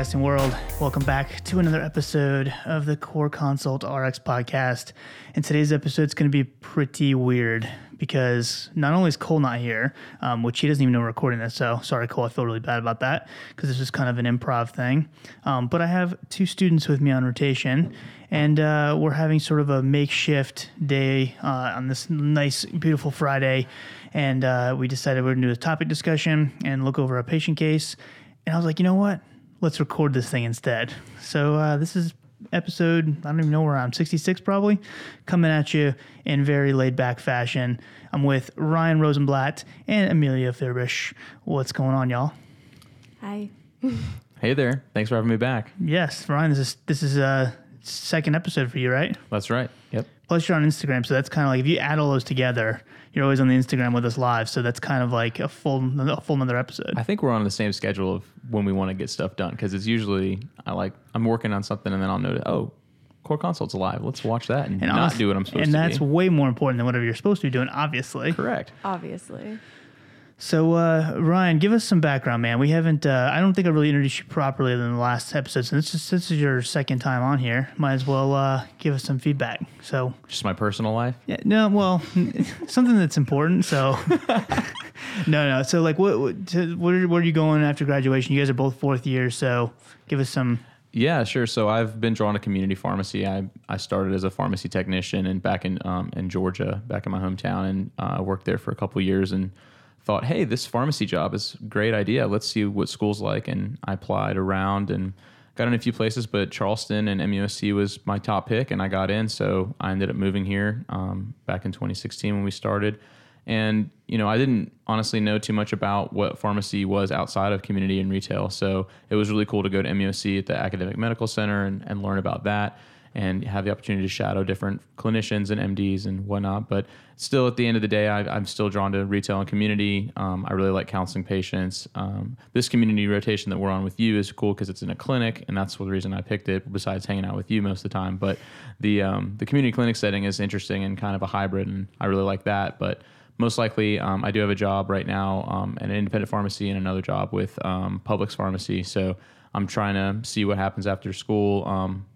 podcasting world. Welcome back to another episode of the Core Consult RX podcast. And today's episode is going to be pretty weird because not only is Cole not here, um, which he doesn't even know we're recording this. So sorry, Cole. I feel really bad about that because this is kind of an improv thing. Um, but I have two students with me on rotation, and uh, we're having sort of a makeshift day uh, on this nice, beautiful Friday. And uh, we decided we're going to do a topic discussion and look over a patient case. And I was like, you know what? Let's record this thing instead. So uh, this is episode, I don't even know where I'm, 66 probably, coming at you in very laid back fashion. I'm with Ryan Rosenblatt and Amelia Fierbisch. What's going on, y'all? Hi. Hey there. Thanks for having me back. Yes, Ryan, this is this is a second episode for you, right? That's right. Yep. Plus, you're on Instagram, so that's kind of like if you add all those together, you're always on the Instagram with us live. So that's kind of like a full a full another episode. I think we're on the same schedule of when we want to get stuff done because it's usually I like I'm working on something and then I'll notice oh core consult's live let's watch that and, not honest- do what I'm supposed and to And that's be. way more important than whatever you're supposed to be doing, obviously. correct. Obviously. So, uh, Ryan, give us some background, man. We haven't, uh, I don't think I really introduced you properly in the last episode. So, this is, this is your second time on here. Might as well uh, give us some feedback. So, Just my personal life. yeah, no, well, something that's important. So, no, no. So, like, what, what, to- what are, where are you going after graduation? You guys are both fourth years. So, give us some. Yeah, sure. So I've been drawn to community pharmacy. I, I started as a pharmacy technician and back in um, in Georgia, back in my hometown, and uh, worked there for a couple years and thought, hey, this pharmacy job is a great idea. Let's see what school's like. And I applied around and got in a few places, but Charleston and MUSC was my top pick, and I got in. So I ended up moving here um, back in 2016 when we started. And you know, I didn't honestly know too much about what pharmacy was outside of community and retail. So it was really cool to go to MUSC at the Academic Medical Center and, and learn about that and have the opportunity to shadow different clinicians and MDs and whatnot. But still, at the end of the day, I, I'm still drawn to retail and community. Um, I really like counseling patients. Um, this community rotation that we're on with you is cool because it's in a clinic, and that's the reason I picked it. Besides hanging out with you most of the time, but the um, the community clinic setting is interesting and kind of a hybrid, and I really like that. But most likely, um, I do have a job right now um, at an independent pharmacy and another job with um, Publix Pharmacy. So I'm trying to see what happens after school. Um,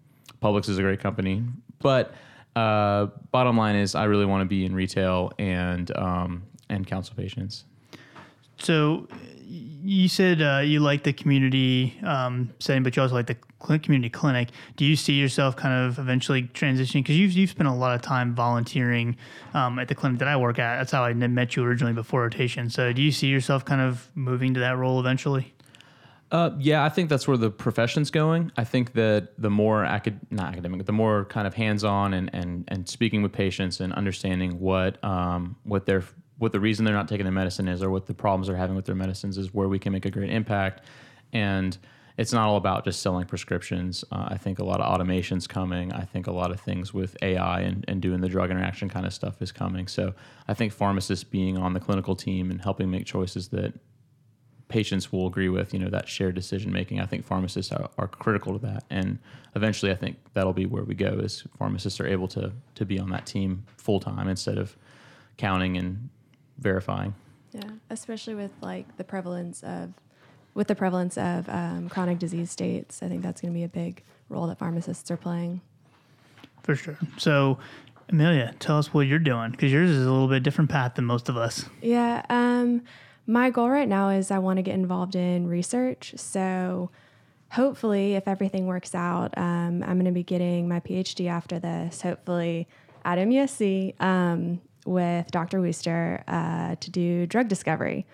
Publix is a great company, but uh, bottom line is I really want to be in retail and um, and counsel patients. So, you said uh, you like the community um, setting, but you also like the cl- community clinic. Do you see yourself kind of eventually transitioning? Because you've, you've spent a lot of time volunteering um, at the clinic that I work at. That's how I met you originally before rotation. So, do you see yourself kind of moving to that role eventually? Uh, yeah, I think that's where the profession's going. I think that the more acad- not academic, the more kind of hands-on and, and, and speaking with patients and understanding what um, what their what the reason they're not taking their medicine is or what the problems they're having with their medicines is where we can make a great impact. And it's not all about just selling prescriptions. Uh, I think a lot of automation's coming. I think a lot of things with AI and, and doing the drug interaction kind of stuff is coming. So I think pharmacists being on the clinical team and helping make choices that patients will agree with, you know, that shared decision making. I think pharmacists are, are critical to that. And eventually I think that'll be where we go is pharmacists are able to to be on that team full time instead of counting and verifying. Yeah. Especially with like the prevalence of with the prevalence of um, chronic disease states, I think that's going to be a big role that pharmacists are playing. For sure. So, Amelia, tell us what you're doing because yours is a little bit different path than most of us. Yeah. Um, my goal right now is I want to get involved in research. So hopefully, if everything works out, um, I'm going to be getting my PhD after this, hopefully at MUSC um, with Dr. Wooster uh, to do drug discovery,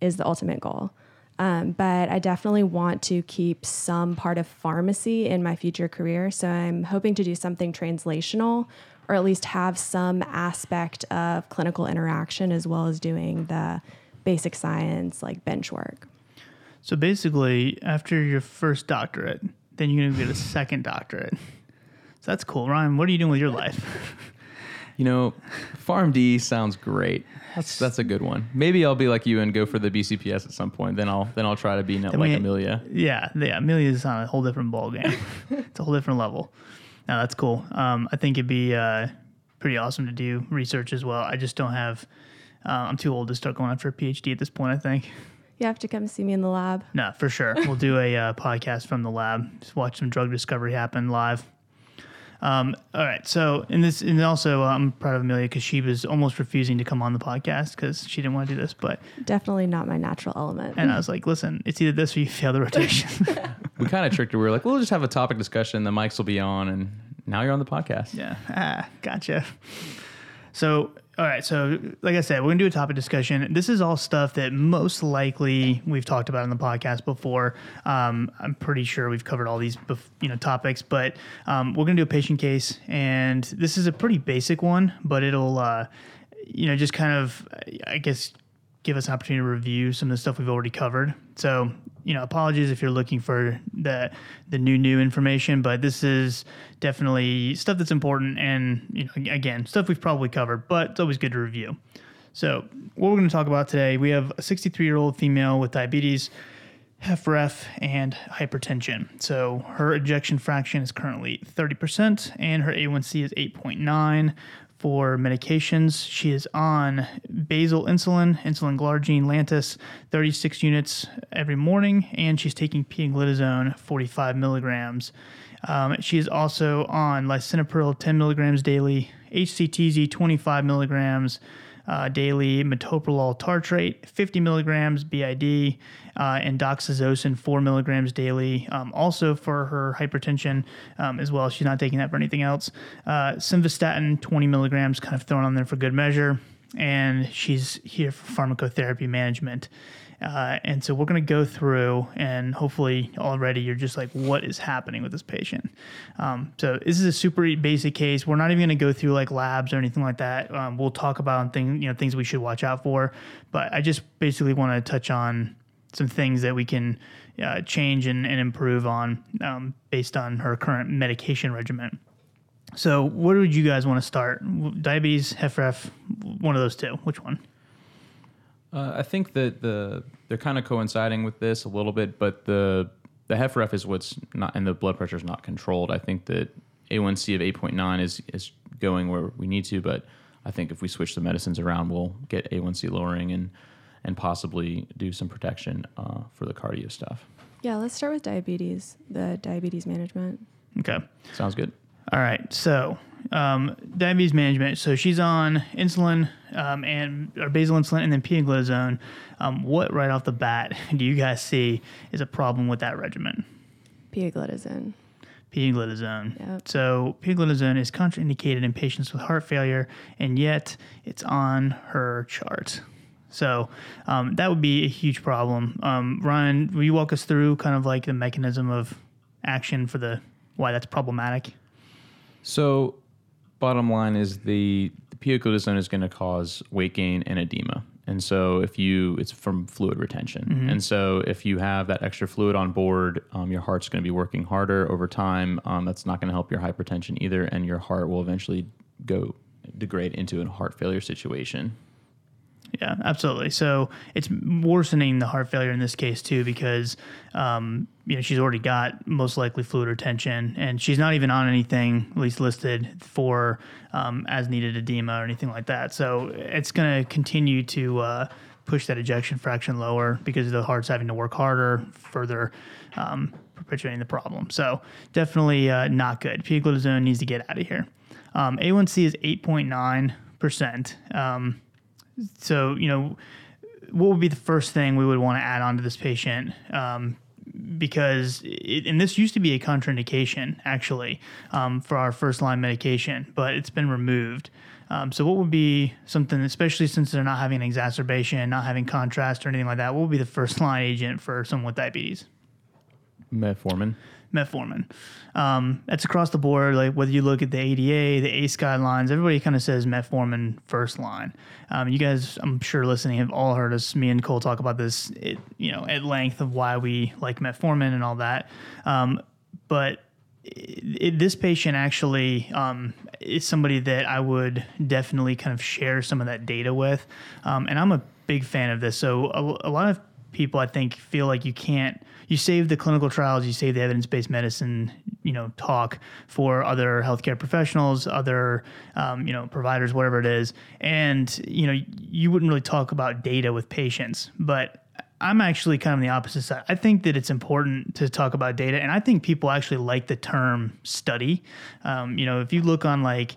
is the ultimate goal. Um, but I definitely want to keep some part of pharmacy in my future career. So I'm hoping to do something translational or at least have some aspect of clinical interaction as well as doing the basic science like bench work. So basically, after your first doctorate, then you're gonna get a second doctorate. So that's cool, Ryan. What are you doing with your life? You know, PharmD sounds great. That's that's a good one. Maybe I'll be like you and go for the BCPS at some point. Then I'll then I'll try to be like we- Amelia. Yeah, yeah. Amelia's on a whole different ball game. it's a whole different level. Now that's cool. Um, I think it'd be uh, pretty awesome to do research as well. I just don't have. Uh, I'm too old to start going after a PhD at this point. I think. You have to come see me in the lab. No, for sure. We'll do a uh, podcast from the lab. Just watch some drug discovery happen live. Um, all right. So, and this, and also, uh, I'm proud of Amelia because she was almost refusing to come on the podcast because she didn't want to do this. But, Definitely not my natural element. and I was like, listen, it's either this or you fail the rotation. We kind of tricked her. We were like, we'll just have a topic discussion. The mics will be on, and now you're on the podcast. yeah. Ah, gotcha. So, all right. So, like I said, we're going to do a topic discussion. This is all stuff that most likely we've talked about in the podcast before. Um, I'm pretty sure we've covered all these, bef- you know, topics, but um, we're going to do a patient case. And this is a pretty basic one, but it'll, uh, you know, just kind of, I guess, give us an opportunity to review some of the stuff we've already covered. So, you know, apologies if you're looking for the the new new information, but this is definitely stuff that's important and you know again stuff we've probably covered, but it's always good to review. So, what we're going to talk about today, we have a 63 year old female with diabetes, HFrEF, and hypertension. So, her ejection fraction is currently 30%, and her A1C is 8.9. For medications, she is on basal insulin, insulin glargine, Lantus, 36 units every morning, and she's taking pioglitazone, 45 milligrams. Um, she is also on lisinopril, 10 milligrams daily, HCTZ, 25 milligrams uh, daily, metoprolol tartrate, 50 milligrams BID, uh, and doxazosin, 4 milligrams daily. Um, also for her hypertension um, as well. She's not taking that for anything else. Uh, simvastatin, 20 milligrams, kind of thrown on there for good measure. And she's here for pharmacotherapy management. Uh, and so we're going to go through, and hopefully already you're just like, what is happening with this patient? Um, so this is a super basic case. We're not even going to go through like labs or anything like that. Um, we'll talk about things, you know, things we should watch out for. But I just basically want to touch on some things that we can uh, change and, and improve on um, based on her current medication regimen. So, what would you guys want to start? Diabetes, HFrEF, one of those two. Which one? Uh, I think that the they're kind of coinciding with this a little bit, but the the HFrEF is what's not, and the blood pressure is not controlled. I think that A1C of 8.9 is is going where we need to, but I think if we switch the medicines around, we'll get A1C lowering and and possibly do some protection uh, for the cardio stuff. Yeah, let's start with diabetes, the diabetes management. Okay. Sounds good. All right. So, um, diabetes management. So she's on insulin um, and or basal insulin and then pioglitazone. Um, what right off the bat do you guys see is a problem with that regimen? Pioglitazone. Pioglitazone. Yep. So pioglitazone is contraindicated in patients with heart failure, and yet it's on her chart. So um, that would be a huge problem. Um, Ryan, will you walk us through kind of like the mechanism of action for the why that's problematic? So, bottom line is the, the pioglitazone is going to cause weight gain and edema. And so, if you, it's from fluid retention. And so, if you have that extra fluid on board, um, your heart's going to be working harder over time. Um, that's not going to help your hypertension either. And your heart will eventually go degrade into a heart failure situation. Yeah, absolutely. So it's worsening the heart failure in this case too, because um, you know she's already got most likely fluid retention, and she's not even on anything at least listed for um, as needed edema or anything like that. So it's going to continue to uh, push that ejection fraction lower because the heart's having to work harder, further um, perpetuating the problem. So definitely uh, not good. Pioglitazone needs to get out of here. Um, A1C is eight point nine percent. Um, so you know what would be the first thing we would want to add on to this patient? Um, because it, and this used to be a contraindication actually um, for our first line medication but it's been removed. Um, so what would be something especially since they're not having an exacerbation not having contrast or anything like that what would be the first line agent for someone with diabetes? Metformin. Metformin. Um, that's across the board. Like whether you look at the ADA, the ACE guidelines, everybody kind of says metformin first line. Um, you guys, I'm sure listening, have all heard us, me and Cole talk about this, it, you know, at length of why we like metformin and all that. Um, but it, it, this patient actually um, is somebody that I would definitely kind of share some of that data with, um, and I'm a big fan of this. So a, a lot of people I think feel like you can't you save the clinical trials, you save the evidence-based medicine, you know, talk for other healthcare professionals, other, um, you know, providers, whatever it is, and you know, you wouldn't really talk about data with patients. But I'm actually kind of on the opposite side. I think that it's important to talk about data, and I think people actually like the term study. Um, you know, if you look on like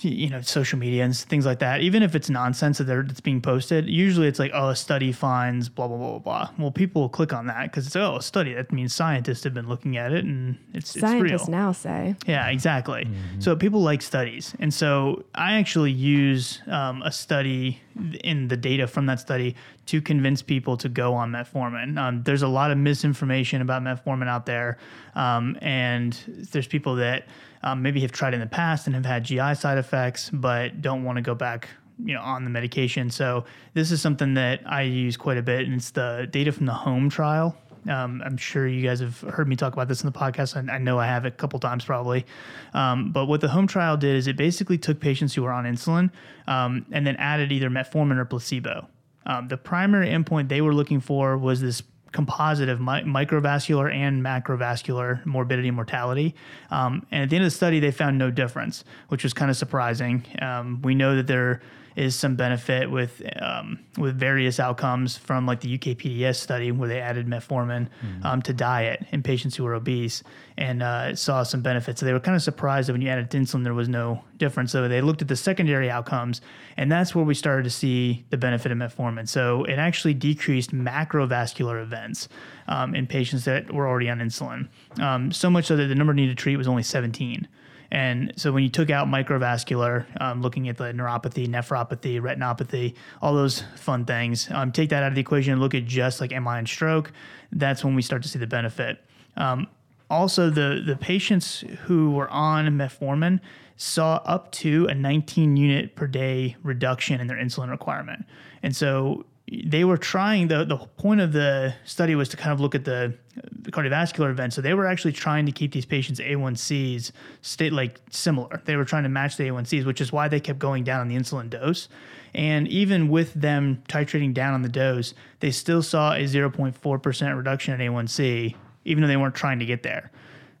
you know social media and things like that. Even if it's nonsense that that's being posted usually it's like oh a study finds blah blah blah blah blah. Well people will click on that because it's oh a study. That means scientists have been looking at it and it's scientists it's real. now say. Yeah exactly. So people like studies. And so i actually use um, a study in the data from that study to convince people to go on metformin um, there's a lot of misinformation about metformin out there um, and there's people that um, maybe have tried in the past and have had GI side effects, but don't want to go back, you know, on the medication. So this is something that I use quite a bit, and it's the data from the home trial. Um, I'm sure you guys have heard me talk about this in the podcast. I, I know I have a couple times probably. Um, but what the home trial did is it basically took patients who were on insulin um, and then added either metformin or placebo. Um, the primary endpoint they were looking for was this composite of mi- microvascular and macrovascular morbidity and mortality. Um, and at the end of the study, they found no difference, which was kind of surprising. Um, we know that there is some benefit with um, with various outcomes from like the UKPDS study where they added metformin mm-hmm. um, to diet in patients who were obese and uh, saw some benefits. So they were kind of surprised that when you added insulin, there was no difference. So they looked at the secondary outcomes, and that's where we started to see the benefit of metformin. So it actually decreased macrovascular events um, in patients that were already on insulin, um, so much so that the number needed to treat was only 17. And so when you took out microvascular, um, looking at the neuropathy, nephropathy, retinopathy, all those fun things, um, take that out of the equation and look at just like MI and stroke, that's when we start to see the benefit. Um, also, the, the patients who were on metformin saw up to a 19 unit per day reduction in their insulin requirement. And so they were trying the the point of the study was to kind of look at the, the, cardiovascular events. So they were actually trying to keep these patients A1Cs state like similar. They were trying to match the A1Cs, which is why they kept going down on the insulin dose. And even with them titrating down on the dose, they still saw a 0.4% reduction in A1C, even though they weren't trying to get there.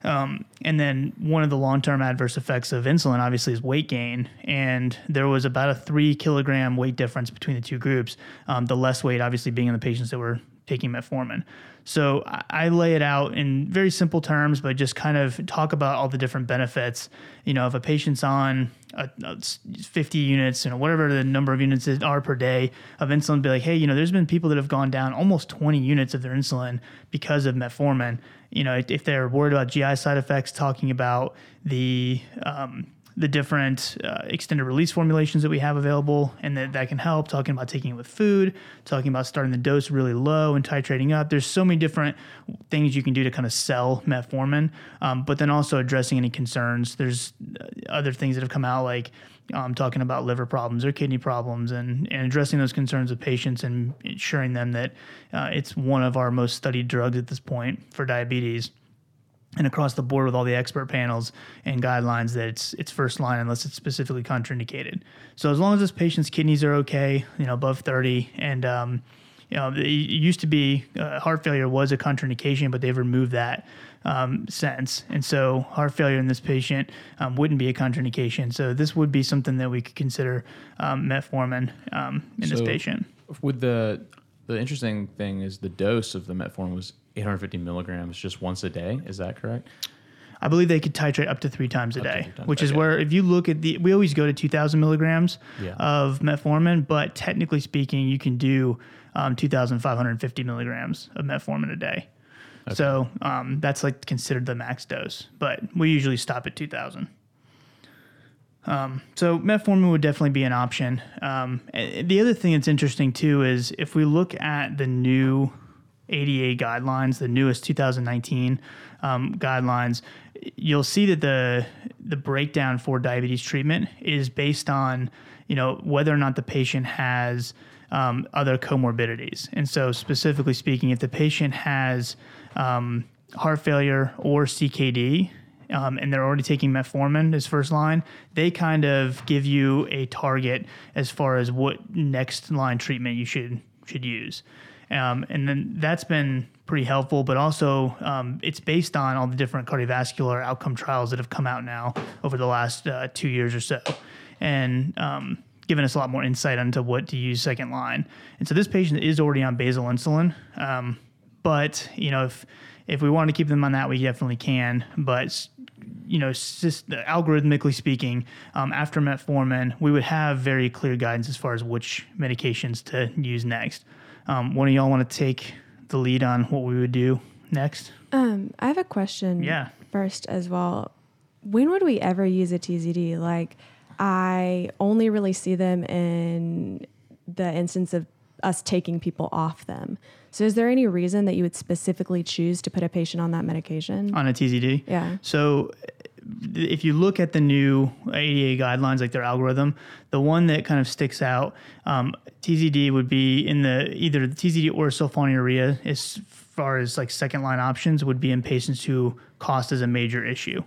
Um, and then one of the long term adverse effects of insulin, obviously, is weight gain. And there was about a three kilogram weight difference between the two groups. Um, the less weight, obviously, being in the patients that were taking metformin. So I lay it out in very simple terms, but just kind of talk about all the different benefits. You know, if a patient's on a, a 50 units, you know, whatever the number of units are per day of insulin, be like, hey, you know, there's been people that have gone down almost 20 units of their insulin because of metformin. You know, if they're worried about GI side effects, talking about the um, the different uh, extended release formulations that we have available and that, that can help talking about taking it with food talking about starting the dose really low and titrating up. There's so many different things you can do to kind of sell metformin um, but then also addressing any concerns. There's uh, other things that have come out like um, talking about liver problems or kidney problems and, and addressing those concerns of patients and ensuring them that uh, it's one of our most studied drugs at this point for diabetes and across the board with all the expert panels and guidelines that it's it's first line unless it's specifically contraindicated. So as long as this patient's kidneys are okay, you know, above 30, and um, you know, it used to be uh, heart failure was a contraindication, but they've removed that um, since, and so heart failure in this patient um, wouldn't be a contraindication. So this would be something that we could consider um, metformin um, in so this patient. With the the interesting thing is the dose of the metformin was 850 milligrams just once a day. Is that correct? I believe they could titrate up to three times a up day, times. which okay. is where if you look at the, we always go to 2,000 milligrams yeah. of metformin, but technically speaking, you can do um, 2,550 milligrams of metformin a day. Okay. So um, that's like considered the max dose, but we usually stop at 2,000. Um, so metformin would definitely be an option. Um, the other thing that's interesting too is if we look at the new ADA guidelines, the newest 2019 um, guidelines, you'll see that the the breakdown for diabetes treatment is based on you know whether or not the patient has um, other comorbidities. And so, specifically speaking, if the patient has um, heart failure or CKD, um, and they're already taking metformin as first line, they kind of give you a target as far as what next line treatment you should should use. Um, and then that's been pretty helpful, but also um, it's based on all the different cardiovascular outcome trials that have come out now over the last uh, two years or so. And um, given us a lot more insight into what to use second line. And so this patient is already on basal insulin, um, but you know if if we want to keep them on that, we definitely can. But you know, just algorithmically speaking, um, after metformin, we would have very clear guidance as far as which medications to use next. Um, one of y'all want to take the lead on what we would do next? Um, I have a question. Yeah. First, as well, when would we ever use a TZD? Like, I only really see them in the instance of us taking people off them. So, is there any reason that you would specifically choose to put a patient on that medication? on a TZD. Yeah. So if you look at the new ADA guidelines, like their algorithm, the one that kind of sticks out, um, TZD would be in the either the TZD or sulfonylurea as far as like second line options would be in patients who cost is a major issue.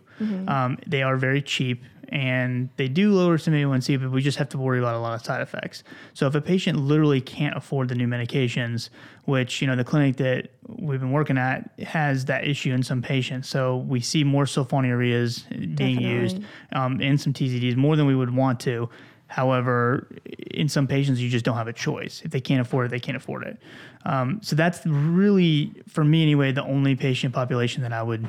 Um, they are very cheap and they do lower some A1C, but we just have to worry about a lot of side effects. So if a patient literally can't afford the new medications, which you know the clinic that we've been working at has that issue in some patients, so we see more sulfonylureas being Definitely. used um, and some TZDs more than we would want to. However, in some patients, you just don't have a choice. If they can't afford it, they can't afford it. Um, so that's really, for me anyway, the only patient population that I would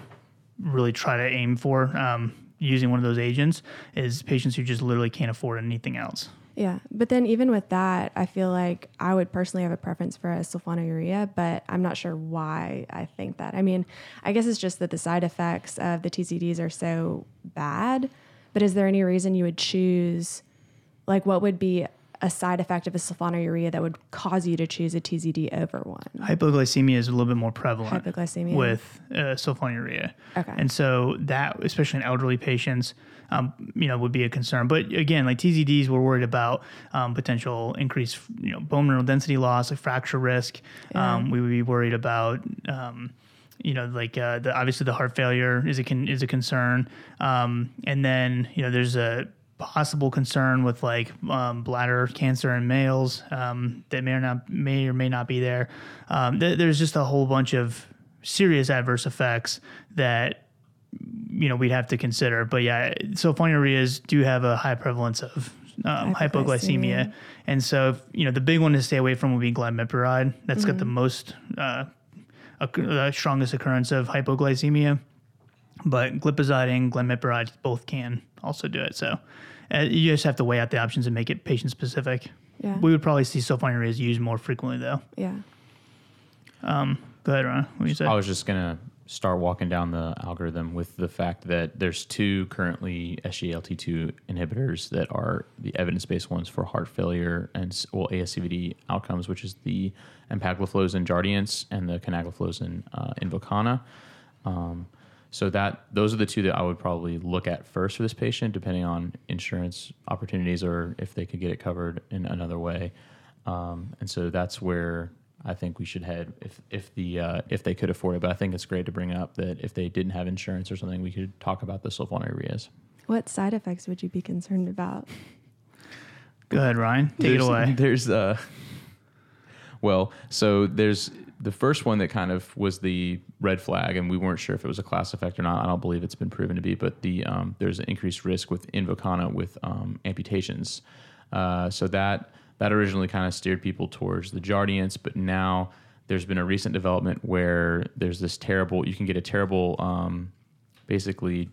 really try to aim for um, using one of those agents is patients who just literally can't afford anything else. Yeah, but then even with that, I feel like I would personally have a preference for a sulfonylurea, but I'm not sure why I think that. I mean, I guess it's just that the side effects of the TZDs are so bad. But is there any reason you would choose, like, what would be a side effect of a sulfonylurea that would cause you to choose a TZD over one? Hypoglycemia is a little bit more prevalent Hypoglycemia. with uh, sulfonylurea. Okay. And so that, especially in elderly patients, um, you know, would be a concern. But again, like TZDs, we're worried about um, potential increased, you know, bone mineral density loss, like fracture risk. Um, we would be worried about. Um, you know, like uh, the obviously the heart failure is a con- is a concern, um, and then you know there's a possible concern with like um, bladder cancer in males um, that may or not may or may not be there. Um, th- there's just a whole bunch of serious adverse effects that you know we'd have to consider. But yeah, sulfonylureas do have a high prevalence of um, hypoglycemia. Hypoglycemia. and so if, you know the big one to stay away from would be glimepiride. That's got the most uh, occur- the strongest occurrence of hypoglycemia. But glipizide and glimepiride both can also do it. So uh, you just have to weigh out the options and make it patient specific. Yeah. We would probably see sulfonylureas used more frequently though. yeah. Go ahead, Ron. What do you say? I was just gonna start walking down the algorithm with the fact that there's two currently SGLT2 inhibitors that are the evidence-based ones for heart failure and well ASCVD outcomes, which is the empagliflozin Jardiance and the canagliflozin uh, Invokana. Um, so that those are the two that I would probably look at first for this patient, depending on insurance opportunities or if they could get it covered in another way. Um, and so that's where I think we should head if if the uh, if they could afford it. But I think it's great to bring up that if they didn't have insurance or something, we could talk about the sulfonylureas. What side effects would you be concerned about? Go ahead, Ryan. Take it away. There's uh well, so there's the first one that kind of was the red flag, and we weren't sure if it was a class effect or not. I don't believe it's been proven to be, but the um, there's an increased risk with Invokana with um, amputations. Uh, so that that originally kind of steered people towards the Jardiance, but now there's been a recent development where there's this terrible. You can get a terrible, um, basically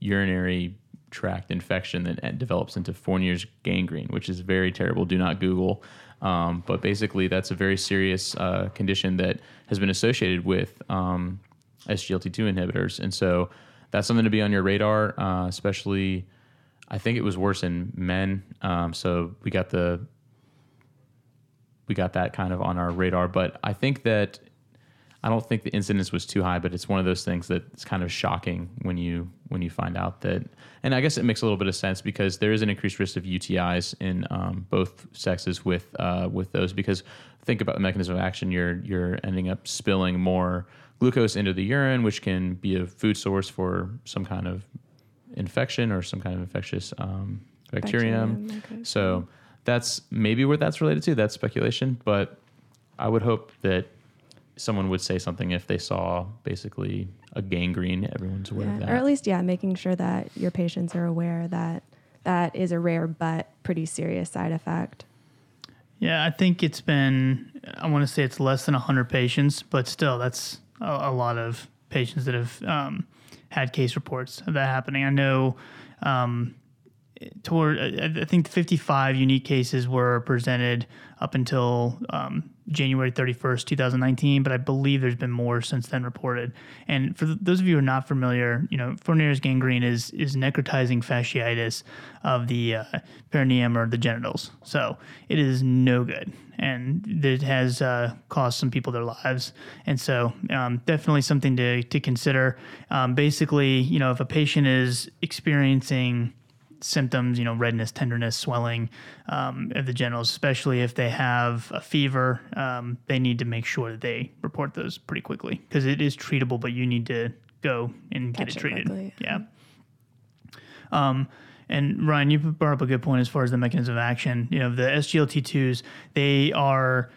urinary tract infection that uh, develops into Fournier's gangrene, which is very terrible. Do not Google. Um, but basically, that's a very serious uh, condition that has been associated with um, SGLT2 inhibitors. And so that's something to be on your radar, uh, especially. I think it was worse in men. Um, so we got the we got that kind of on our radar. But I think that I don't think the incidence was too high, but it's one of those things that's kind of shocking when you when you find out that. And I guess it makes a little bit of sense because there is an increased risk of UTIs in um, both sexes with uh, with those. Because think about the mechanism of action, you're you're ending up spilling more glucose into the urine, which can be a food source for some kind of infection or some kind of infectious um, bacterium. Bacterium, okay. So that's maybe where that's related to. That's speculation, but I would hope that someone would say something if they saw basically a gangrene. Everyone's aware of that. Or at least, yeah, making sure that your patients are aware that that is a rare but pretty serious side effect. Yeah, I think it's been, I want to say it's less than 100 patients, but still, that's a, a lot of patients that have um, had case reports of that happening. I know um, toward, I think 55 unique cases were presented up until um, January 31st, 2019, but I believe there's been more since then reported. And for those of you who are not familiar, you know, Fournier's gangrene is is necrotizing fasciitis of the uh, perineum or the genitals. So it is no good, and it has uh, cost some people their lives. And so um, definitely something to to consider. Um, basically, you know, if a patient is experiencing symptoms, you know, redness, tenderness, swelling um, of the genitals, especially if they have a fever, um, they need to make sure that they report those pretty quickly because it is treatable, but you need to go and Catch get it treated. quickly. Yeah. Um, and Ryan, you brought up a good point as far as the mechanism of action. You know, the SGLT2s, they are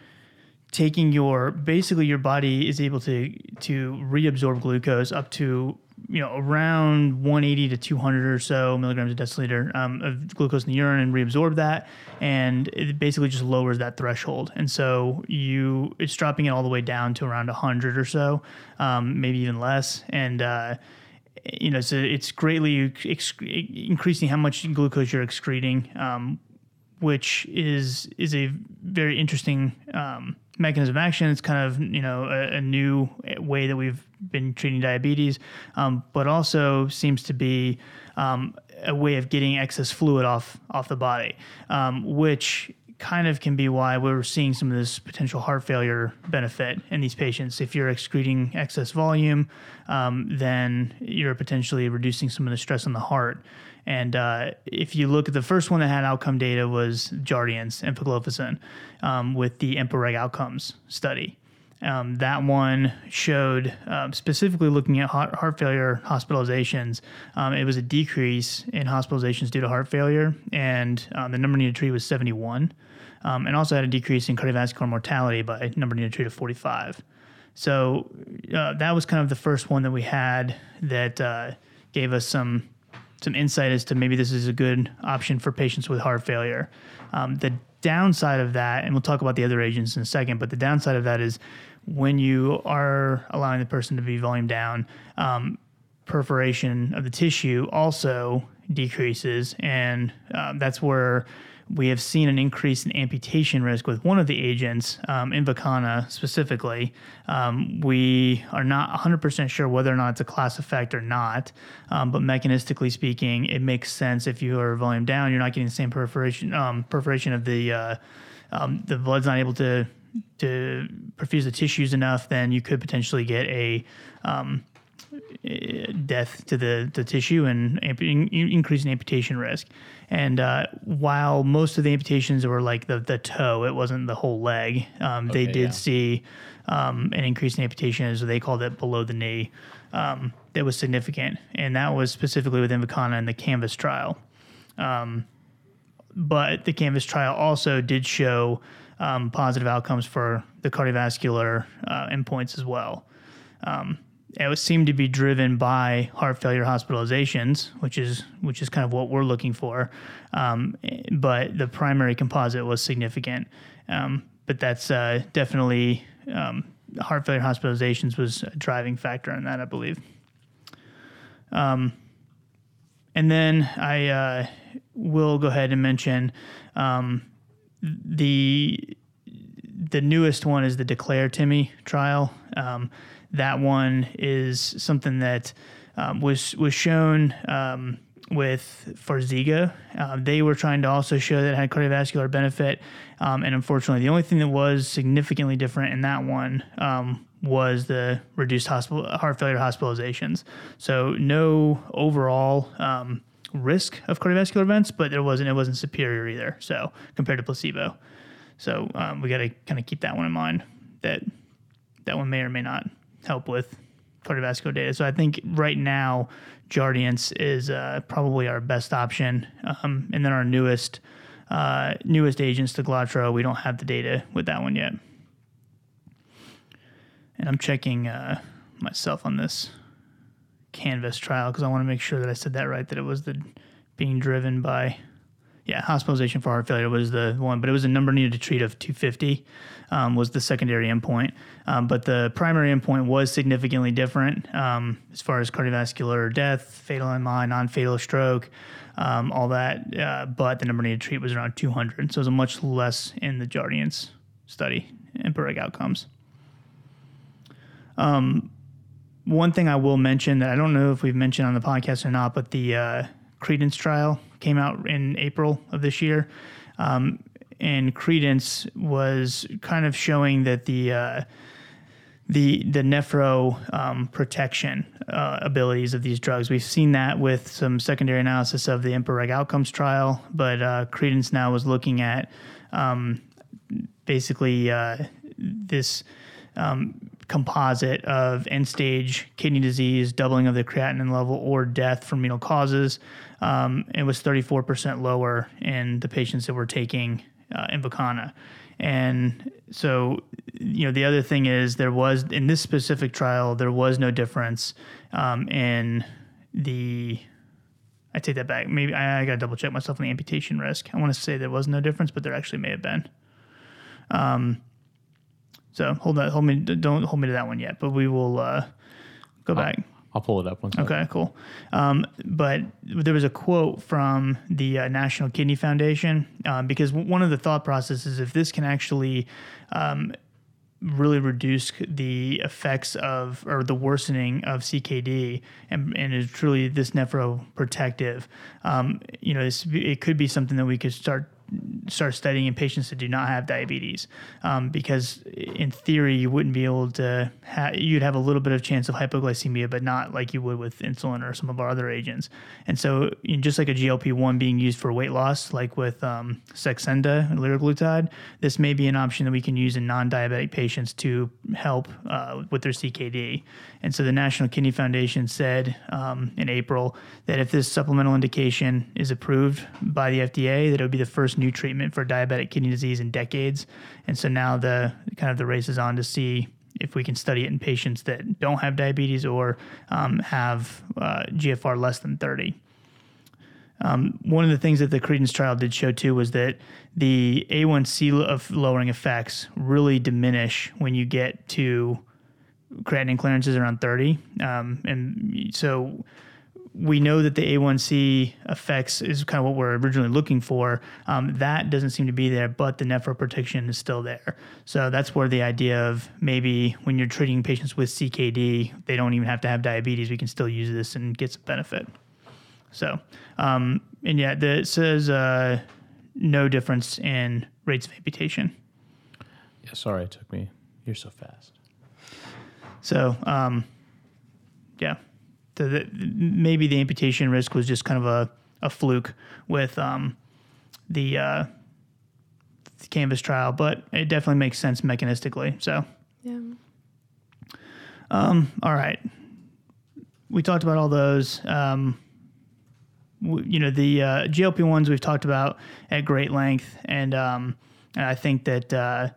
taking your basically your body is able to to reabsorb glucose up to you know around 180 to 200 or so milligrams a deciliter um, of glucose in the urine and reabsorb that. And it basically just lowers that threshold. And so you it's dropping it all the way down to around 100 or so um, maybe even less. And uh, you know so it's greatly ex- increasing how much glucose you're excreting um, which is is a very interesting um, mechanism of action. It's kind of you know a, a new way that we've been treating diabetes, um, but also seems to be um, a way of getting excess fluid off off the body, um, which kind of can be why we're seeing some of this potential heart failure benefit in these patients. If you're excreting excess volume, um, then you're potentially reducing some of the stress on the heart. And uh, if you look at the first one that had outcome data was Jardiance, empagliflozin, um, with the EMPA-REG outcomes study. Um, that one showed um, specifically looking at heart, heart failure hospitalizations. Um, it was a decrease in hospitalizations due to heart failure, and um, the number needed to treat was 71, um, and also had a decrease in cardiovascular mortality by number needed to treat of 45. So uh, that was kind of the first one that we had that uh, gave us some some insight as to maybe this is a good option for patients with heart failure. Um, the downside of that, and we'll talk about the other agents in a second, but the downside of that is when you are allowing the person to be volume down, um, perforation of the tissue also decreases, and um, that's where we have seen an increase in amputation risk with one of the agents, um, Invokana specifically. Um, we are not 100% sure whether or not it's a class effect or not, um, but mechanistically speaking, it makes sense if you are volume down, you're not getting the same perforation um, perforation of the uh, um, the blood's not able to to perfuse the tissues enough, then you could potentially get a um, death to the, the tissue and amp- in, increasing amputation risk. And uh, while most of the amputations were like the, the toe, it wasn't the whole leg. Um, they did yeah. see um, an increase in amputation, as they called it, below the knee. Um, that was significant, and that was specifically with Invokana in the Canvas trial but the Canvas trial also did show um, positive outcomes for the cardiovascular uh, endpoints as well. Um, it seemed to be driven by heart failure hospitalizations, which is which is kind of what we're looking for. Um, but the primary composite was significant. Um, but that's uh, definitely um, heart failure hospitalizations was a driving factor in that, I believe. And then I uh, will go ahead and mention um, the the newest one is the Declare TIMI trial. Um, that one is something that um, was was shown um, with Farxiga. Uh, they were trying to also show that it had cardiovascular benefit, um, and unfortunately, the only thing that was significantly different in that one um, was the reduced hospital heart failure hospitalizations. So no overall um, risk of cardiovascular events, but there wasn't it wasn't superior either. So compared to placebo, so um, we got to kind of keep that one in mind that that one may or may not help with cardiovascular data. So I think right now Jardiance is uh, probably our best option, um, and then our newest uh, newest agents, the Steglatro, we don't have the data with that one yet. And I'm checking uh, myself on this Canvas trial because I want to make sure that I said that right, that it was the being driven by yeah, hospitalization for heart failure was the one, but it was a number needed to treat of 250 um, was the secondary endpoint. Um, but the primary endpoint was significantly different um, as far as cardiovascular death, fatal MI, non-fatal stroke, um, all that. Uh, but the number needed to treat was around 200, so it was much less in the Jardiance study, EMPA-REG outcomes. Um, one thing I will mention that I don't know if we've mentioned on the podcast or not, but the uh, Credence trial came out in April of this year. Um, and Credence was kind of showing that the uh, the the nephro um, protection uh, abilities of these drugs. We've seen that with some secondary analysis of the EMPA-REG outcomes trial, but uh, Credence now was looking at um, basically uh, this um, composite of end stage kidney disease, doubling of the creatinine level, or death from renal causes. Um, it was 34% lower in the patients that were taking uh, Invokana. And so, you know, the other thing is there was, in this specific trial, there was no difference um, in the. I take that back. Maybe I, I got to double check myself on the amputation risk. I want to say there was no difference, but there actually may have been. Um, so hold that, hold me, don't hold me to that one yet, but we will uh, go back. I'll pull it up second. Okay, cool. Um, but there was a quote from the uh, National Kidney Foundation um, because one of the thought processes, if this can actually um, really reduce the effects of or the worsening of CKD and, and is truly this nephroprotective, um, you know, this, it could be something that we could start start studying in patients that do not have diabetes um, because in theory you wouldn't be able to ha- you'd have a little bit of chance of hypoglycemia but not like you would with insulin or some of our other agents. And so you know, just like a glp-1 being used for weight loss like with um, saxenda liraglutide this may be an option that we can use in non-diabetic patients to help uh, with their ckd and so the national kidney foundation said um, in april that if this supplemental indication is approved by the fda that it would be the first new treatment for diabetic kidney disease in decades. And so now the kind of the race is on to see if we can study it in patients that don't have diabetes or um, have uh, GFR less than 30. Um, one of the things that the Credence trial did show too was that the A1C of lowering effects really diminish when you get to creatinine clearances around 30. Um, and so we know that the A1C effects is kind of what we're originally looking for. Um, that doesn't seem to be there, but the nephroprotection is still there. So that's where the idea of maybe when you're treating patients with CKD, they don't even have to have diabetes. We can still use this and get some benefit. So, um, and yeah, the, it says uh, no difference in rates of amputation. Yeah, sorry, it took me. You're so fast. So, um, yeah, the, the, maybe the amputation risk was just kind of a, a fluke with um, the, uh, the canvas trial, but it definitely makes sense mechanistically. So, Yeah. um, all right, we talked about all those. Um, w- you know, the uh, GLP ones we've talked about at great length, and um, and I think that uh,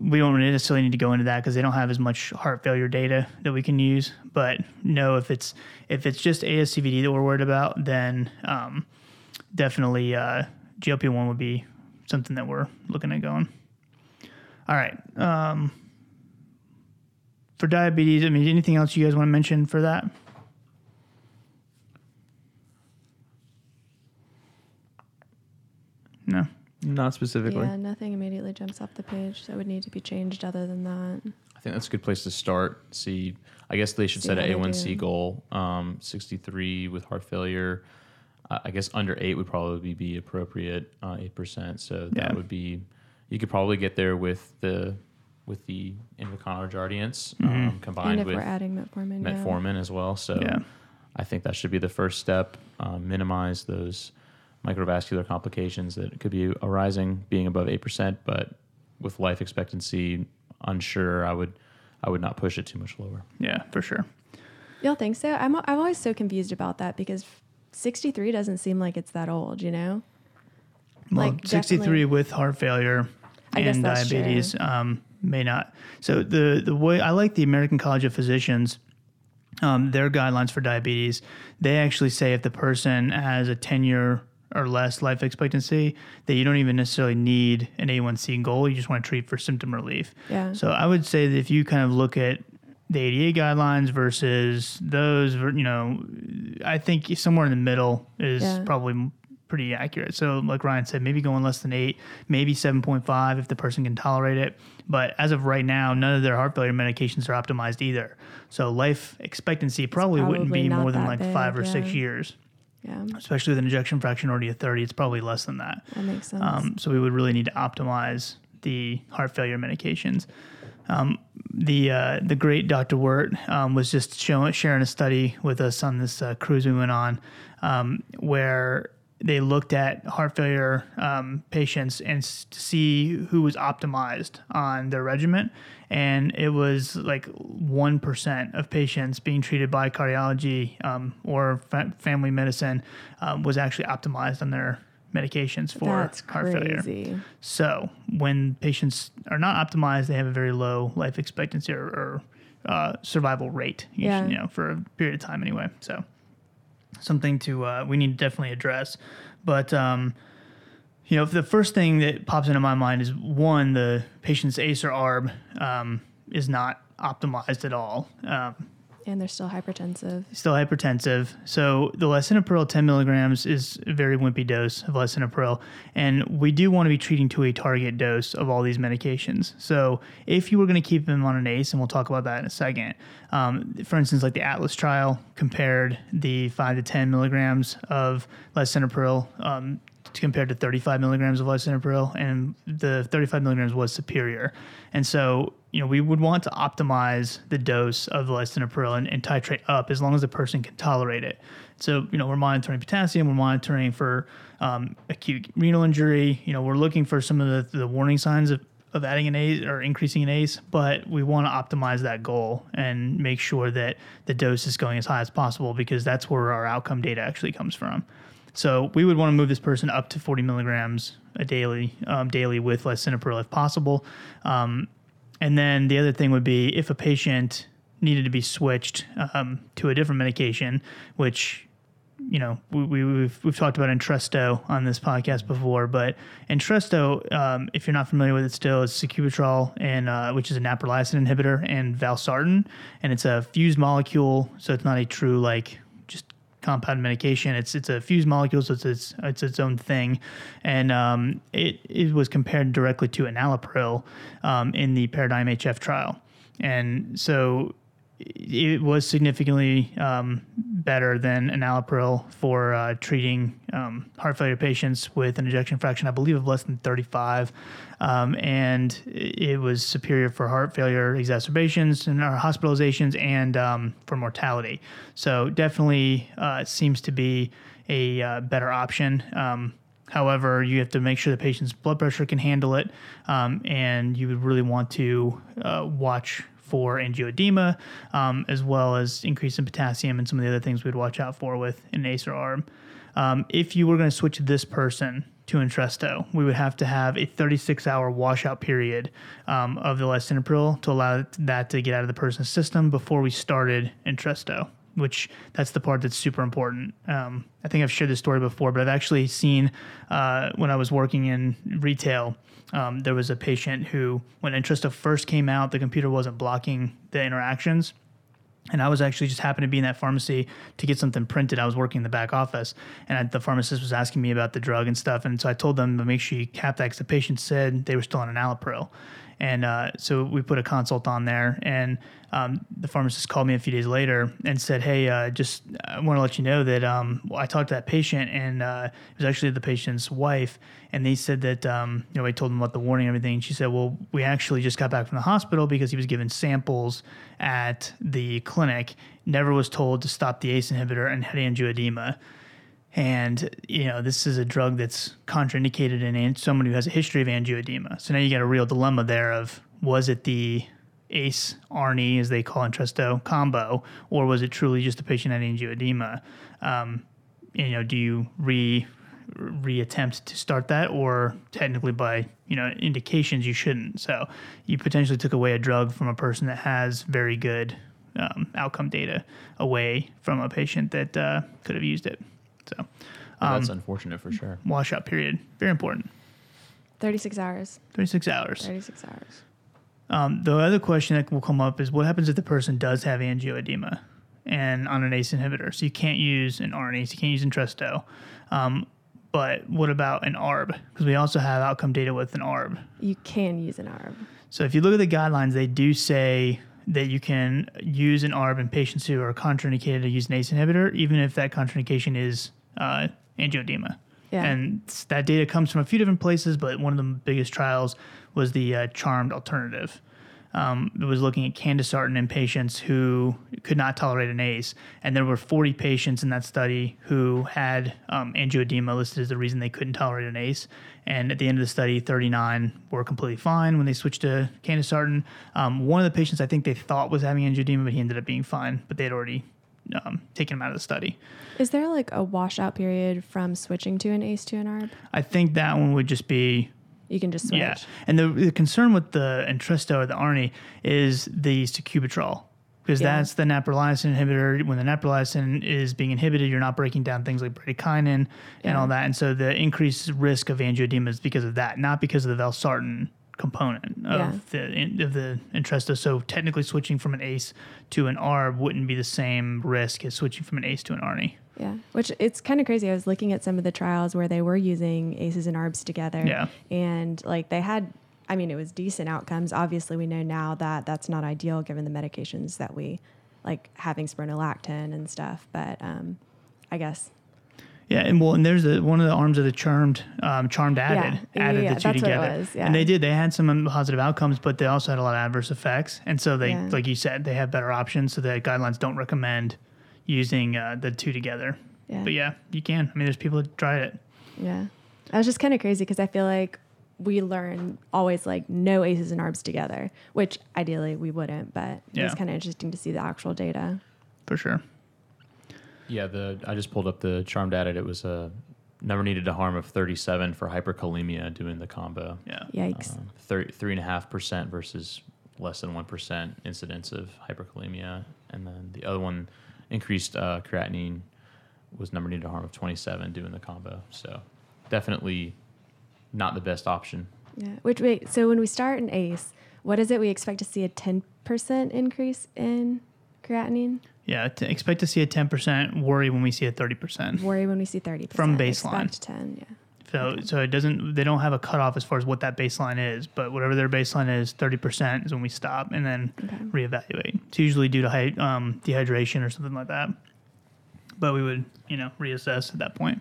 we don't necessarily need to go into that because they don't have as much heart failure data that we can use. But no, if it's if it's just ASCVD that we're worried about, then um, definitely uh, GLP one would be something that we're looking at going. All right. Um, for diabetes, I mean, anything else you guys want to mention for that? No. Not specifically. Yeah, nothing immediately jumps off the page that would need to be changed other than that. I think that's a good place to start. See, I guess they should See set an A1C goal. Um, 63 with heart failure. Uh, I guess under eight would probably be appropriate. Uh, Eight percent. So that Yeah. would be. You could probably get there with the with the Invokana or Jardiance um, And combined if with we're adding metformin, yeah. as well. So Yeah. I think that should be the first step. Um, minimize those microvascular complications that could be arising being above eight percent, but with life expectancy unsure, I would I would not push it too much lower. Yeah, for sure. Y'all think so? I'm, I'm always so confused about that because 63 doesn't seem like it's that old, you know? Well, Like, 63 with heart failure I and diabetes um, may not. So the the way I like the American College of Physicians um, their guidelines for diabetes, they actually say if the person has a 10 year or less life expectancy, that you don't even necessarily need an A1C goal. You just want to treat for symptom relief. Yeah. So I would say that if you kind of look at the ADA guidelines versus those, you know, I think somewhere in the middle is Yeah. probably pretty accurate. So, like Ryan said, maybe going less than eight, maybe 7.5 if the person can tolerate it. But as of right now, none of their heart failure medications are optimized either. So, life expectancy probably, wouldn't be more than like big, five or six years, Yeah. especially with an ejection fraction already at 30. It's probably less than that. That makes sense. Um, so we would really need to optimize the heart failure medications. Um, the uh, the great Dr. Wirt um, was just showing, sharing a study with us on this uh, cruise we went on, um, where they looked at heart failure um, patients and s- to see who was optimized on their regimen, and it was like one percent of patients being treated by cardiology um, or fa- family medicine um, was actually optimized on their medications for That's heart failure. So when patients are not optimized, they have a very low life expectancy or, or uh, survival rate. Yeah. should- you know, for a period of time anyway. So something to uh, we need to definitely address. But um, you know, the first thing that pops into my mind is one, the patient's ACE or ARB um, is not optimized at all. Um, And they're still hypertensive. still hypertensive. So the lisinopril 10 milligrams is a very wimpy dose of lisinopril, and we do want to be treating to a target dose of all these medications. So if you were going to keep them on an ACE, and we'll talk about that in a second, um, for instance, like the Atlas trial compared the 5 to 10 milligrams of lisinopril um, compared to 35 milligrams of lisinopril, and the 35 milligrams was superior. And so, you know, we would want to optimize the dose of lisinopril and, and titrate up as long as the person can tolerate it. So, you know, we're monitoring potassium, we're monitoring for um, acute renal injury. You know, we're looking for some of the, the warning signs of, of adding an ACE or increasing an ACE, but we want to optimize that goal and make sure that the dose is going as high as possible because that's where our outcome data actually comes from. So we would want to move this person up to 40 milligrams a daily, um, daily with lisinopril if possible. Um, and then the other thing would be if a patient needed to be switched um, to a different medication, which you know we, we, we've we've talked about Entresto on this podcast before, but Entresto, um, if you're not familiar with it, still is sacubitril and uh, which is a neprilysin inhibitor and valsartan, and it's a fused molecule, so it's not a true like compound medication. It's it's a fused molecule, so it's its it's its own thing, and um, it it was compared directly to enalapril um, in the Paradigm HF trial, and so it was significantly um, better than enalapril for uh, treating um, heart failure patients with an ejection fraction, I believe, of less than 35. Um, and it was superior for heart failure exacerbations and hospitalizations and um, for mortality. So definitely uh, seems to be a uh, better option. Um, However, you have to make sure the patient's blood pressure can handle it, um, and you would really want to uh, watch for angioedema, um, as well as increase in potassium and some of the other things we'd watch out for with an ACE or ARB. Um, if you were going to switch this person to Entresto, we would have to have a 36 hour washout period um, of the lisinopril to allow that to get out of the person's system before we started Entresto which that's the part that's super important. Um, I think I've shared this story before, but I've actually seen uh, when I was working in retail, um, there was a patient who, when Entresto first came out, the computer wasn't blocking the interactions. And I was actually just happened to be in that pharmacy to get something printed. I was working in the back office, and I, the pharmacist was asking me about the drug and stuff. And so I told them to make sure you cap that because the patient said they were still on enalapril. And uh, so we put a consult on there, and um, the pharmacist called me a few days later and said, "Hey, uh, just I want to let you know that um, I talked to that patient, and uh, it was actually the patient's wife, and they said that um, you know I told them about the warning and everything. And she said, well, we actually just got back from the hospital because he was given samples at the clinic, never was told to stop the ACE inhibitor, and had angioedema." And you know this is a drug that's contraindicated in someone who has a history of angioedema. So now you got a real dilemma there of was it the ACE ARNI as they call Entresto combo, or was it truly just a patient had angioedema? Um, you know, do you re reattempt to start that, or technically by you know indications you shouldn't? So you potentially took away a drug from a person that has very good um, outcome data away from a patient that uh, could have used it. So, That's unfortunate for sure. washout period, very important. 36 hours. 36 hours. 36 hours. Um, the other question that will come up is what happens if the person does have angioedema and on an ACE inhibitor? So you can't use an ARNI, so you can't use Entresto. Um, but what about an ARB? Because we also have outcome data with an ARB. You can use an ARB. So if you look at the guidelines, they do say that you can use an ARB in patients who are contraindicated to use an ACE inhibitor, even if that contraindication is uh, angioedema. Yeah. And that data comes from a few different places, but one of the biggest trials was the uh, CHARM-Alternative. Um, it was looking at candesartan in patients who could not tolerate an ACE, and there were 40 patients in that study who had um, angioedema listed as the reason they couldn't tolerate an ACE. And at the end of the study, 39 were completely fine when they switched to candesartan. Um, one of the patients I think they thought was having angioedema, but he ended up being fine, but they had already um, taken him out of the study. Is there like a washout period from switching to an ACE to an ARB? I think that one would just be You can just switch. Yeah, and the, the concern with the Entresto or the ARNI is the sacubitril because Yeah. that's the neprilysin inhibitor. When the neprilysin is being inhibited, you're not breaking down things like bradykinin and all that, and so the increased risk of angioedema is because of that, not because of the valsartan component of the of the Entresto. So technically, switching from an ACE to an ARB wouldn't be the same risk as switching from an ACE to an ARNI. Yeah, which it's kind of crazy. I was looking at some of the trials where they were using ACEs and ARBs together. Yeah. And like they had, I mean, it was decent outcomes. Obviously, we know now that that's not ideal given the medications that we like having spironolactone and stuff. But um, I guess Yeah, and well, and there's a, one of the arms of the charmed, um, CHARM-Added, Yeah, added yeah, the two that's what it together, was, yeah. and they did. They had some positive outcomes, but they also had a lot of adverse effects, and so they, like you said, they have better options. So the guidelines don't recommend using uh, the two together. Yeah. But yeah, you can. I mean, there's people that tried it. Yeah. I was just kind of crazy because I feel like we learn always like no aces and arbs together, which ideally we wouldn't, but it Yeah. was kind of interesting to see the actual data. For sure. Yeah, the I just pulled up the CHARM-Added. It was a number needed to harm of 37 for hyperkalemia doing the combo. Yeah. Yikes. Um, thir- three and a half percent versus less than one percent incidence of hyperkalemia, and then the other one increased uh, creatinine was number needed to harm of 27 doing the combo. So definitely not the best option. yeah. Which wait, so when we start an ACE, what is it? We expect to see a 10% increase in creatinine? Yeah. To expect to see a 10%. Worry when we see a 30%. Worry when we see 30%. From baseline. Expect 10, yeah. So, so it doesn't. They don't have a cutoff as far as what that baseline is, but whatever their baseline is, thirty percent is when we stop and then Okay. reevaluate. It's usually due to hy- um, dehydration or something like that. But we would, you know, reassess at that point.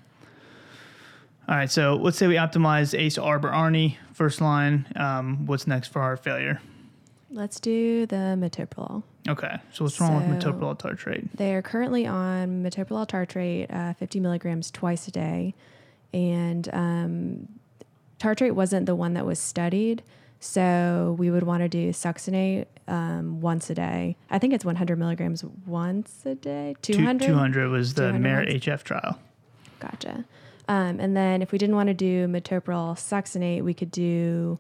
All right. So let's say we optimize ACE, ARB, or ARNI first line. Um, what's next for our failure? Let's do the metoprolol. Okay. So what's wrong with metoprolol tartrate? They are currently on metoprolol tartrate, uh, 50 milligrams twice a day. And um, tartrate wasn't the one that was studied. So we would want to do succinate um, once a day. I think it's 100 milligrams once a day. 200? Two hundred was the 200 Merit once? HF trial. Gotcha. Um, and then if we didn't want to do metoprolol succinate, we could do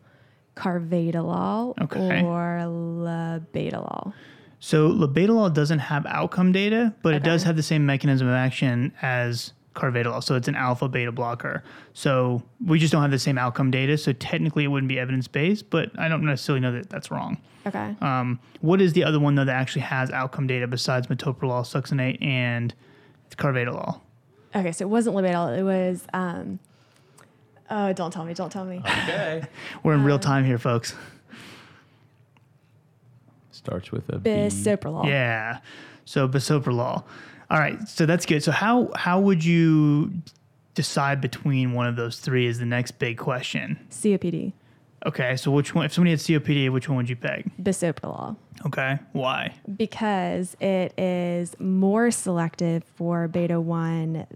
carvedilol Okay. or labetalol. So labetalol doesn't have outcome data, but it does have the same mechanism of action as carvedilol. So it's an alpha beta blocker. So we just don't have the same outcome data. So technically it wouldn't be evidence based, but I don't necessarily know that that's wrong. Okay. Um, what is the other one though that actually has outcome data besides metoprolol, succinate, and carvedilol? Okay, so it wasn't labetalol. It was. Um, oh, don't tell me! Don't tell me. Okay. We're in Um, real time here, folks. Starts with a B. Bisoprolol. Yeah. So bisoprolol. All right. So that's good. So how how would you decide between one of those three is the next big question. COPD. Okay. So which one if somebody had COPD, which one would you pick? Bisoprolol. Okay. Why? Because it is more selective for beta 1,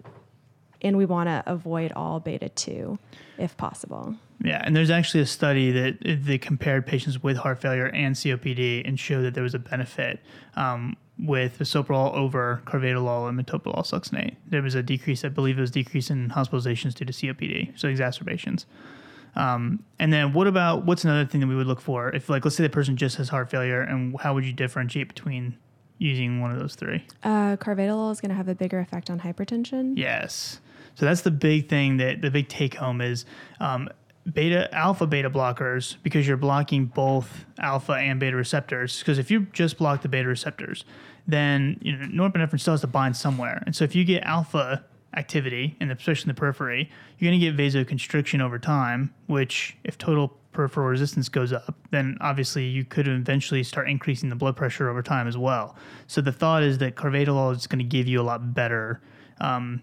and we want to avoid all beta 2 if possible. Yeah, and there's actually a study that they compared patients with heart failure and COPD and showed that there was a benefit um, with bisoprolol over carvedilol and metoprolol succinate. There was a decrease, I believe it was decrease in hospitalizations due to COPD, so exacerbations. Um, and then what about what's another thing that we would look for if, like, let's say the person just has heart failure, and how would you differentiate between using one of those three. Uh, carvedilol is going to have a bigger effect on hypertension. Yes. So that's the big thing that the big take home is um, beta alpha beta blockers because you're blocking both alpha and beta receptors. Because if you just block the beta receptors, then you know norepinephrine still has to bind somewhere. And so if you get alpha activity, and especially in the periphery, you're going to get vasoconstriction over time. Which, if total peripheral resistance goes up, then obviously you could eventually start increasing the blood pressure over time as well. So the thought is that carvedilol is going to give you a lot better. Um,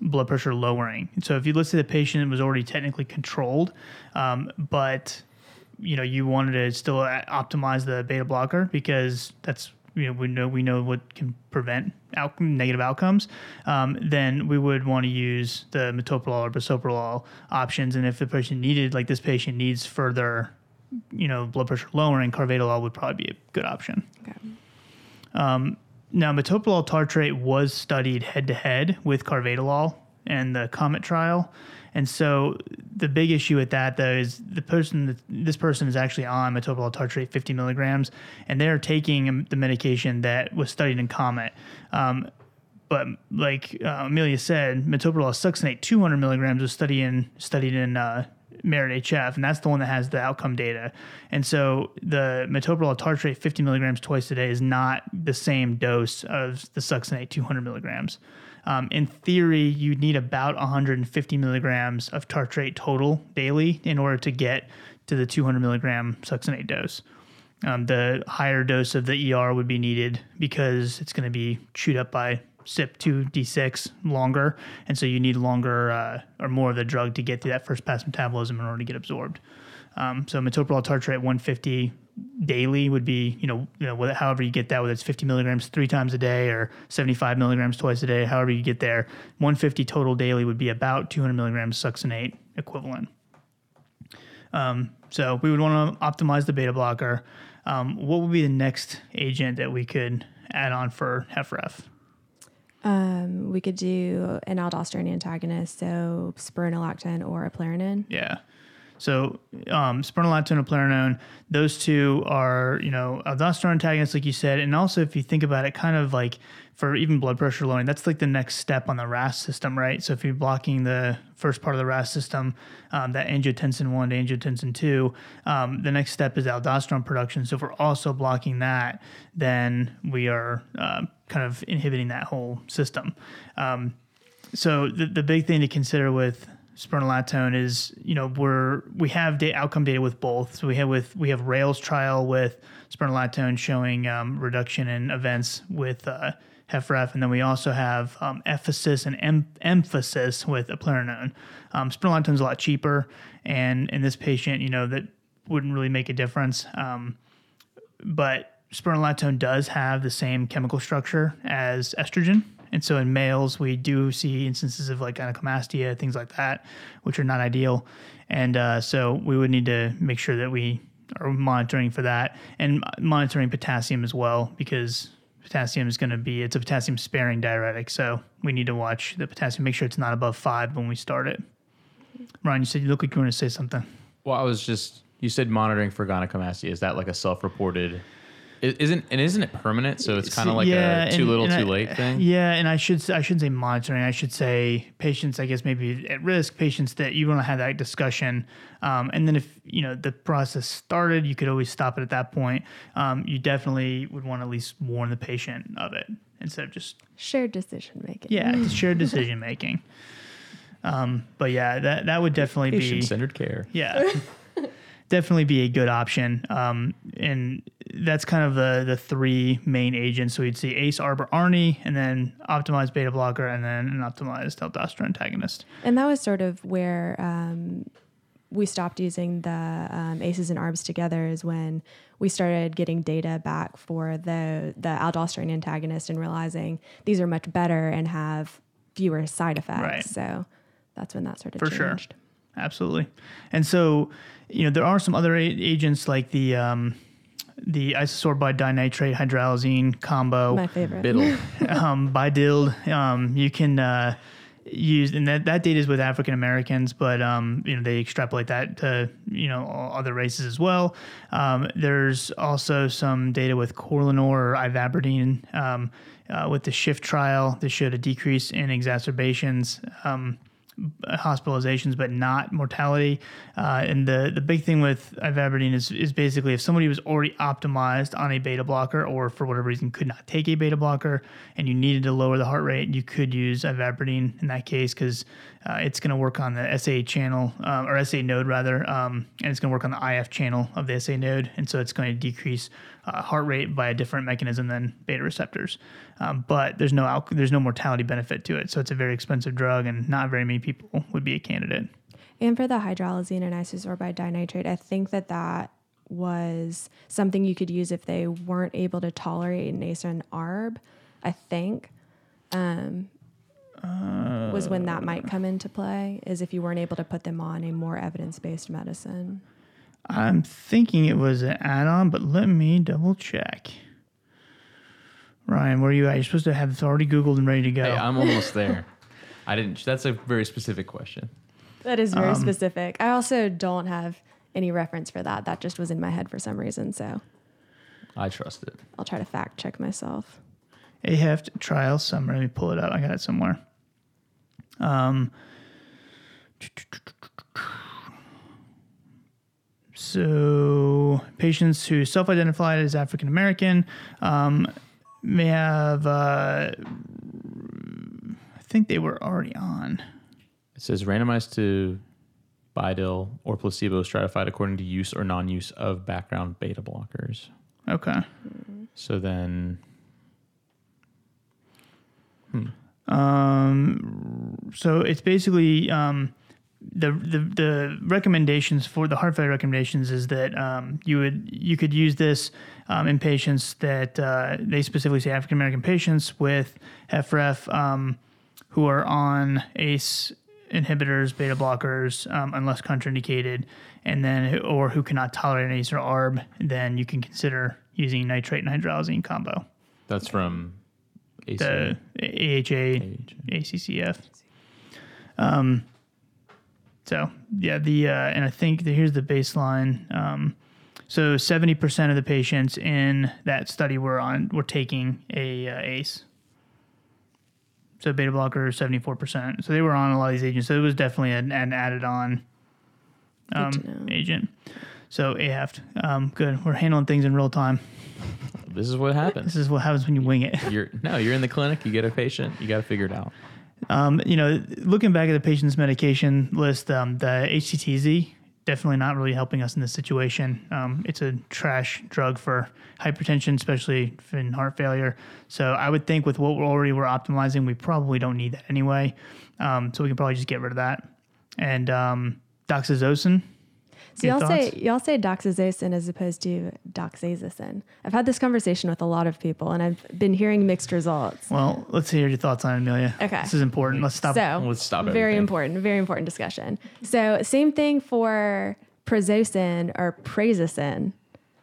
blood pressure lowering. So if you say the patient was already technically controlled, um, but you know you wanted to still optimize the beta blocker because that's you know we know we know what can prevent out, negative outcomes, um, then we would want to use the metoprolol or bisoprolol options. And if the patient needed, like this patient needs further, you know, blood pressure lowering, carvedilol would probably be a good option. Okay. Now, metoprolol tartrate was studied head to head with carvedilol and the Comet trial. And so the big issue with that, though, is the person, this person is actually on metoprolol tartrate 50 milligrams, and they're taking the medication that was studied in Comet. Um, but like uh, Amelia said, metoprolol succinate 200 milligrams was studied in studied in uh, Merit HF, and that's the one that has the outcome data. And so the metoprolol tartrate 50 milligrams twice a day is not the same dose of the succinate 200 milligrams. Um, in theory, you'd need about 150 milligrams of tartrate total daily in order to get to the 200 milligram succinate dose. Um, the higher dose of the ER would be needed because it's going to be chewed up by CYP2D6 longer, and so you need longer uh, or more of the drug to get through that first pass metabolism in order to get absorbed. Um, so metoprolol tartrate 150 daily would be, you know, you know, however you get that, whether it's 50 milligrams three times a day or 75 milligrams twice a day, however you get there. 150 total daily would be about 200 milligrams succinate equivalent. Um, so we would want to optimize the beta blocker. Um, what would be the next agent that we could add on for HFrEF? Um, we could do an aldosterone antagonist, so spironolactone or a eplerenone. Yeah. So um, spironolactone and eplerenone, those two are you know aldosterone antagonists, like you said, and also if you think about it, kind of like for even blood pressure lowering, that's like the next step on the RAS system, right? So if you're blocking the first part of the RAS system, um, that angiotensin one to angiotensin two, um, the next step is aldosterone production. So if we're also blocking that, then we are uh, kind of inhibiting that whole system. Um, so the, the big thing to consider with spironolactone is you know we're we have data, outcome data with both. So we have with we have RALES trial with spironolactone showing um, reduction in events with uh, HFrEF, and then we also have um, and em- emphasis with eplerenone. Um, spironolactone is a lot cheaper, and in this patient, you know that wouldn't really make a difference. Um, but spironolactone does have the same chemical structure as estrogen, and so in males, we do see instances of like gynecomastia, things like that, which are not ideal. And uh, so we would need to make sure that we are monitoring for that and monitoring potassium as well, because potassium is going to be, it's a potassium sparing diuretic. So we need to watch the potassium, make sure it's not above five when we start it. Ryan, you said you look like you want to say something. Well, I was just you said monitoring for gynecomastia. Is that like a self-reported? is- Isn't and isn't it permanent? So it's kind of like Yeah, a too and- little, and too I- late thing. Yeah, and I should I shouldn't say monitoring. I should say patients. I guess maybe at risk patients that you want to have that discussion. Um, and then if you know the process started, you could always stop it at that point. Um, you definitely would want to at least warn the patient of it instead of just Shared decision making. yeah shared decision making. Um, but yeah, that that would definitely be Patient-centered care. yeah definitely be a good option um, and that's kind of the the three main agents so we'd see ace arbor arnie and then optimized beta blocker and then an optimized aldosterone antagonist And that was sort of where um, we stopped using the um, ACEs and ARBs together is when we started getting data back for the the aldosterone antagonist and realizing these are much better and have fewer side effects. Right. So that's when that sort of For sure. Changed. absolutely and so you know there are some other a- agents like the um, the isosorbide dinitrate hydralazine combo My favorite. BiDil. um, BiDil. Um, you can, uh, used, and that, that data is with African Americans, but um, you know they extrapolate that to you know all other races as well. Um, there's also some data with Corlanor or ivabradine um, uh, with the shift trial that showed a decrease in exacerbations. Um, hospitalizations, but not mortality. Uh, and the the big thing with ivabradine is is basically if somebody was already optimized on a beta blocker, or for whatever reason could not take a beta blocker, and you needed to lower the heart rate, you could use ivabradine in that case because uh, it's going to work on the SA channel um, or SA node rather, um, and it's going to work on the IF channel of the SA node, and so it's going to decrease uh, heart rate by a different mechanism than beta receptors. Um, but there's no there's no mortality benefit to it, so it's a very expensive drug, and not very many people would be a candidate. And for the hydralazine and isosorbide dinitrate, I think that that was something you could use if they weren't able to tolerate an ACE ARB. I think um, uh, was when that might come into play. Is if you weren't able to put them on a more evidence based medicine. I'm thinking it was an add-on, but let me double check. Ryan, where are you at? You're supposed to have this already Googled and ready to go. Hey, I'm almost there. I didn't. That's a very specific question. That is very um, specific. I also don't have any reference for that. That just was in my head for some reason. So I trust it. I'll try to fact check myself. AHEFT trial summary. Let me pull it up. I got it somewhere. Um, so patients who self-identified as African American um, may have. Uh, I think they were already on. It says randomized to Bidil or placebo stratified according to use or non-use of background beta blockers. Okay. So then. Hmm. Um, so it's basically um, the, the the recommendations for the heart failure recommendations is that um, you would you could use this um, in patients that uh, they specifically say African American patients with FREF um, who are on ACE inhibitors, beta blockers, um, unless contraindicated, and then or who cannot tolerate an ACE or ARB, then you can consider using nitrate and hydralazine combo. That's from AC. the AHA, AHA. ACCF. Um, so yeah, the uh, and I think the, here's the baseline. Um, so seventy percent of the patients in that study were on were taking a uh, ACE. So beta blocker seventy four percent. So they were on a lot of these agents. So it was definitely an, an added on um, agent. So AHEFT, um, good. We're handling things in real time. This is what happens. This is what happens when you wing it. You're no, you're in the clinic. You get a patient. You got to figure it out. Um, you know, looking back at the patient's medication list, um, the HCTZ definitely not really helping us in this situation. Um, it's a trash drug for hypertension, especially in heart failure. So I would think with what we're already we're optimizing, we probably don't need that anyway. Um, so we can probably just get rid of that. And um, doxazosin, so y'all say y'all say doxazosin as opposed to doxazosin. I've had this conversation with a lot of people, and I've been hearing mixed results. Well, let's hear your thoughts on it, Amelia. Okay, this is important. Let's stop. So let's stop. Everything. Very important. Very important discussion. So same thing for prazosin or prazosin,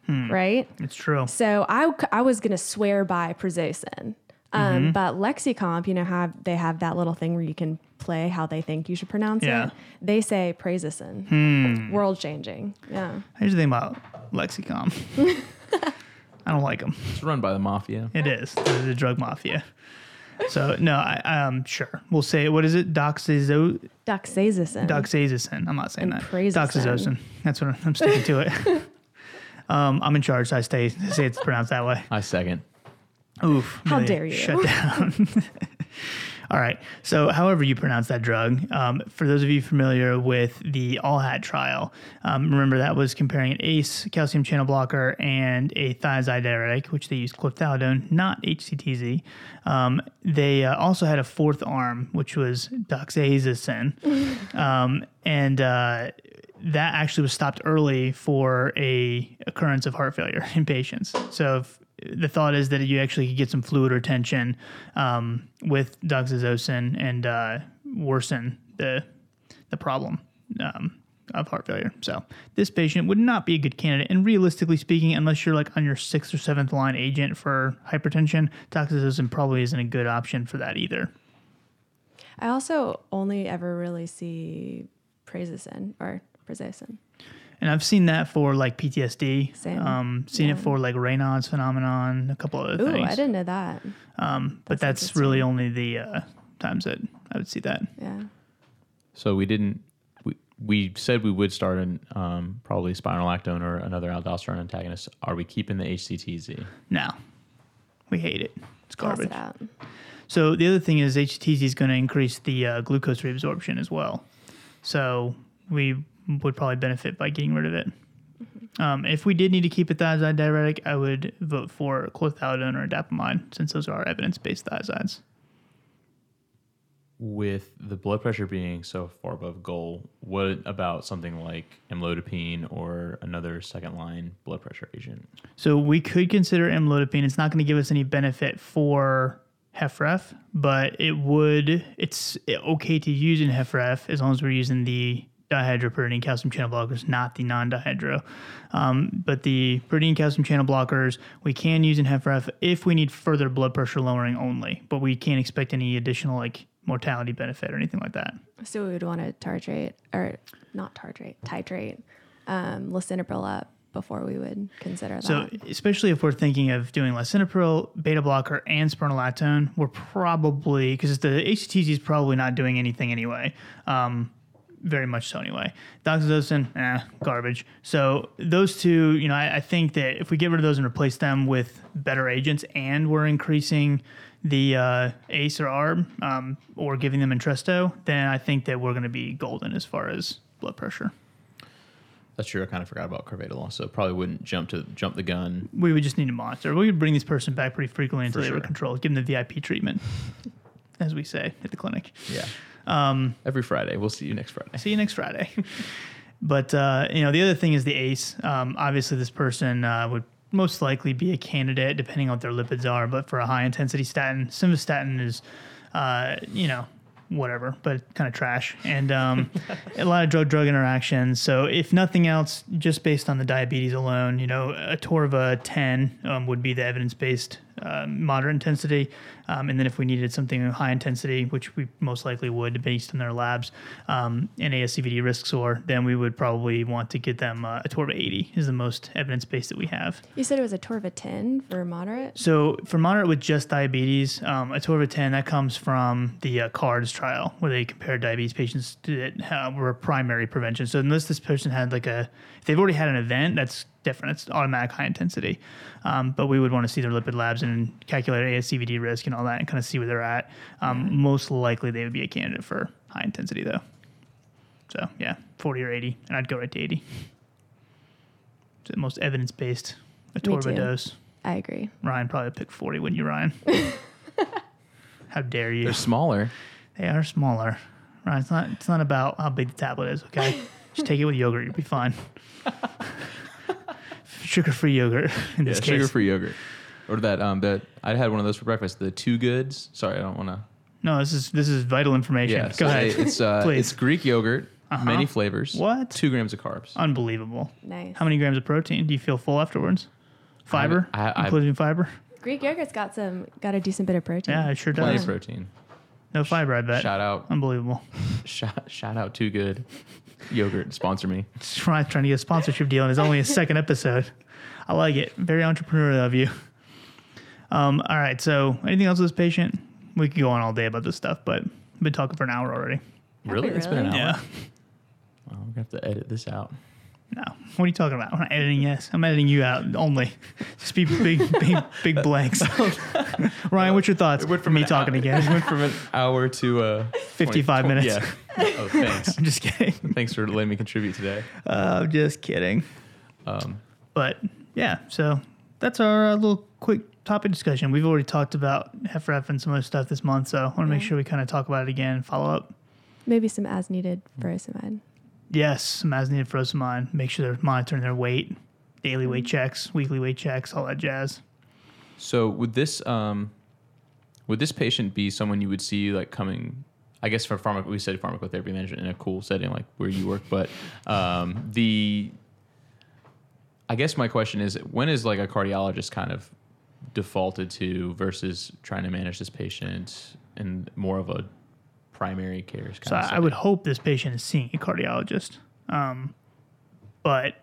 hmm. right? It's true. So I I was gonna swear by prazosin. Um, mm-hmm. But Lexicomp, you know, have they have that little thing where you can play how they think you should pronounce yeah. it. They say Prazosin. Hmm. World changing. Yeah. Here's the thing about Lexicomp. I don't like them. It's run by the mafia. It is the, the drug mafia. So no, I um sure we'll say what is it? Doxazo doxazosin. Doxazosin. I'm not saying and that. Doxazosin. That's what I'm, I'm sticking to it. um, I'm in charge. So I stay say it's pronounced that way. I second. Oof! How dare you? Shut down. All right. So, however you pronounce that drug, um, for those of you familiar with the ALLHAT trial, um, remember that was comparing an ACE calcium channel blocker and a thiazide diuretic, which they used chlorthalidone, not HCTZ. Um, they uh, also had a fourth arm, which was doxazosin, um, and uh, that actually was stopped early for a occurrence of heart failure in patients. So, if the thought is that you actually could get some fluid retention um, with doxazosin and uh, worsen the the problem um, of heart failure. So this patient would not be a good candidate. And realistically speaking, unless you're like on your sixth or seventh line agent for hypertension, doxazosin probably isn't a good option for that either. I also only ever really see prazosin or prazosin. And I've seen that for like PTSD. Same. Um, seen it for like Raynaud's phenomenon, a couple of other things. Ooh, things. I didn't know that. Um, but That's that's, really only the uh, times that I would see that. Yeah. So we didn't. We, we said we would start an um, probably spironolactone or another aldosterone antagonist. Are we keeping the HCTZ? No, we hate it. It's Toss garbage. it out. So the other thing is HCTZ is going to increase the uh, glucose reabsorption as well. So we would probably benefit by getting rid of it. Um, if we did need to keep a thiazide diuretic, I would vote for chlorthalidone or indapamide since those are our evidence-based thiazides. With the blood pressure being so far above goal, what about something like amlodipine or another second line blood pressure agent? So we could consider amlodipine. It's not going to give us any benefit for HFrEF, but it would. It's okay to use in HFrEF as long as we're using the dihydropyridine calcium channel blockers, not the non-dihydro. Um, but the pyridine calcium channel blockers we can use in HFrEF if we need further blood pressure lowering only. But we can't expect any additional like mortality benefit or anything like that. So we would want to tartrate or not tartrate, titrate um, lisinopril up before we would consider that. So, especially if we're thinking of doing lisinopril, beta blocker, and spironolactone, we're probably because the HCTZ is probably not doing anything anyway. Um, very much so anyway. Doxazosin, eh, garbage. So those two, you know, I, I think that if we get rid of those and replace them with better agents, and we're increasing the uh, ACE or ARB, um, or giving them Entresto, then I think that we're going to be golden as far as blood pressure. That's true. I kind of forgot about carvedilol, so probably wouldn't jump to jump the gun. we would just need to monitor. We would bring this person back pretty frequently until For they were controlled. Give them the VIP treatment, as we say at the clinic. Yeah. Um, Every Friday. We'll see you next Friday. see you next Friday. but uh, you know, the other thing is the ACE. Um, obviously, this person uh, would most likely be a candidate, depending on what their lipids are. But for a high intensity statin, simvastatin is, uh, you know, whatever, but kind of trash, and um, a lot of drug drug interactions. So if nothing else, just based on the diabetes alone, you know, atorva 10 um, would be the evidence based uh, moderate intensity, um, and then if we needed something high intensity, which we most likely would based on their labs, um, and ASCVD risk score, then we would probably want to get them uh, atorva 80 is the most evidence based that we have. you said it was atorva 10 for moderate. So for moderate with just diabetes, um, atorva 10 that comes from the uh, CARDS trial where they compared diabetes patients that uh, were primary prevention. So unless this person had like a, if they've already had an event, that's different. It's automatic high intensity. Um, but we would want to see their lipid labs and calculate ASCVD risk and all that and kind of see where they're at. Um, Most likely they would be a candidate for high intensity though. So yeah, 40 or 80, and I'd go right to 80. It's the most evidence based a Me dose. I agree. Ryan probably picked 40, wouldn't you, Ryan? How dare you? They're smaller. They are smaller. Ryan, it's not, it's not about how big the tablet is, okay? Just take it with yogurt. You'll be fine. Sugar free yogurt in Yeah, this case. sugar free yogurt. Or that um that I had one of those for breakfast. The two goods. Sorry, I don't want to. No, this is this is vital information. Yeah, Go so ahead. It's uh, Please. it's Greek yogurt, Uh-huh. many flavors. What? Two grams of carbs. Unbelievable. Nice. How many grams of protein? Do you feel full afterwards? Fiber? I- I- including fiber? Greek yogurt's got some, got a decent bit of protein. Yeah, it sure Plenty does. of protein. No fiber, I bet. Shout out, Unbelievable. shout, shout out, Two Good. Yogurt sponsor me. Trying, trying to get a sponsorship deal, and it's only a second episode. I like it. Very entrepreneurial of you. Um, all right. So, anything else with this patient? We could go on all day about this stuff, but we've been talking for an hour already. Really? we It's been an hour. really? Yeah. Wow, we're gonna have to edit this out. No. What are you talking about? I'm not editing. Yes, I'm editing you out only. Just be big, big, big blanks. Ryan, what's your thoughts? It went for from me talking hour- again. It went from an hour to uh, 55 minutes. Yeah. Oh, thanks. I'm just kidding. thanks for letting me contribute today. Uh, I'm just kidding. Um, But yeah, so that's our uh, little quick topic discussion. We've already talked about HFrEF and some other stuff this month, so I want to make sure we kind of talk about it again and follow up. Maybe some as needed furosemide. Yes, some as needed furosemide. Make sure they're monitoring their weight, daily weight checks, weekly weight checks, all that jazz. so would this um, would this patient be someone you would see like coming? I guess for pharmac, we said pharmacotherapy management in a cool setting like where you work, but um, the I guess my question is when is like a cardiologist kind of defaulted to versus trying to manage this patient in more of a primary care. Is kind of so I, I would hope this patient is seeing a cardiologist. Um, but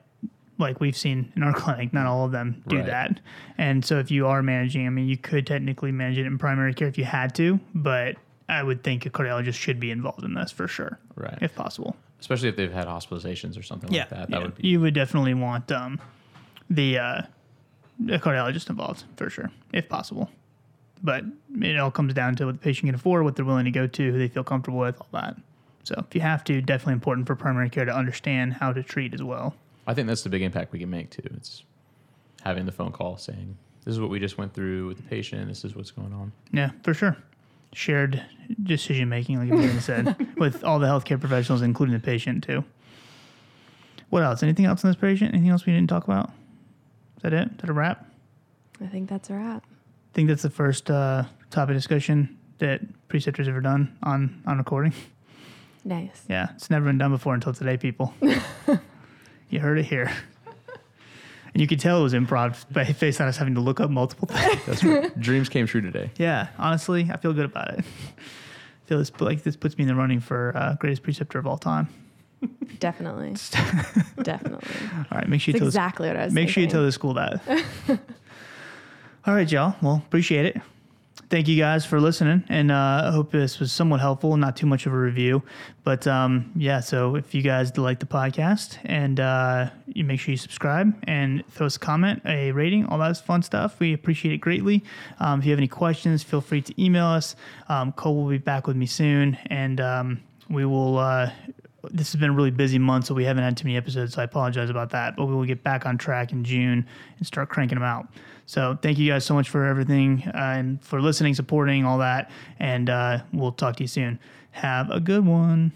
like we've seen in our clinic, not all of them do Right. that. And so if you are managing, I mean, you could technically manage it in primary care if you had to, but I would think a cardiologist should be involved in this for sure, Right. if possible. especially if they've had hospitalizations or something like that. That yeah. would be you would definitely want um, the uh, a cardiologist involved for sure, if possible. But it all comes down to what the patient can afford, what they're willing to go to, who they feel comfortable with, all that. So if you have to, definitely important for primary care to understand how to treat as well. I think that's the big impact we can make too. It's having the phone call saying, "This is what we just went through with the patient. This is what's going on." Yeah, for sure. Shared decision making, like Amanda said, with all the healthcare professionals, including the patient too. What else? Anything else on this patient? Anything else we didn't talk about? Is that it? Is that a wrap? I think that's a wrap. I think that's the first uh, topic discussion that preceptor's ever done on on recording. Nice. Yeah, it's never been done before until today, people. you heard it here. And you could tell it was improv by- based on us having to look up multiple things. That's right. Dreams came true today. Yeah, honestly, I feel good about it. I feel this like this puts me in the running for uh, greatest preceptor of all time. Definitely. Definitely. All right, make sure you tell exactly what I the, was make sure you tell the school that. All right, y'all. Well, appreciate it. Thank you guys for listening, and uh, I hope this was somewhat helpful. Not too much of a review, but um, yeah. So if you guys like the podcast, and uh, you make sure you subscribe and throw us a comment, a rating, all that fun stuff, we appreciate it greatly. Um, if you have any questions, feel free to email us. Um, Cole will be back with me soon, and um, we will. Uh, this has been a really busy month, so we haven't had too many episodes. So I apologize about that, but we will get back on track in June and start cranking them out. So thank you guys so much for everything uh, and for listening, supporting, all that. And uh, we'll talk to you soon. Have a good one.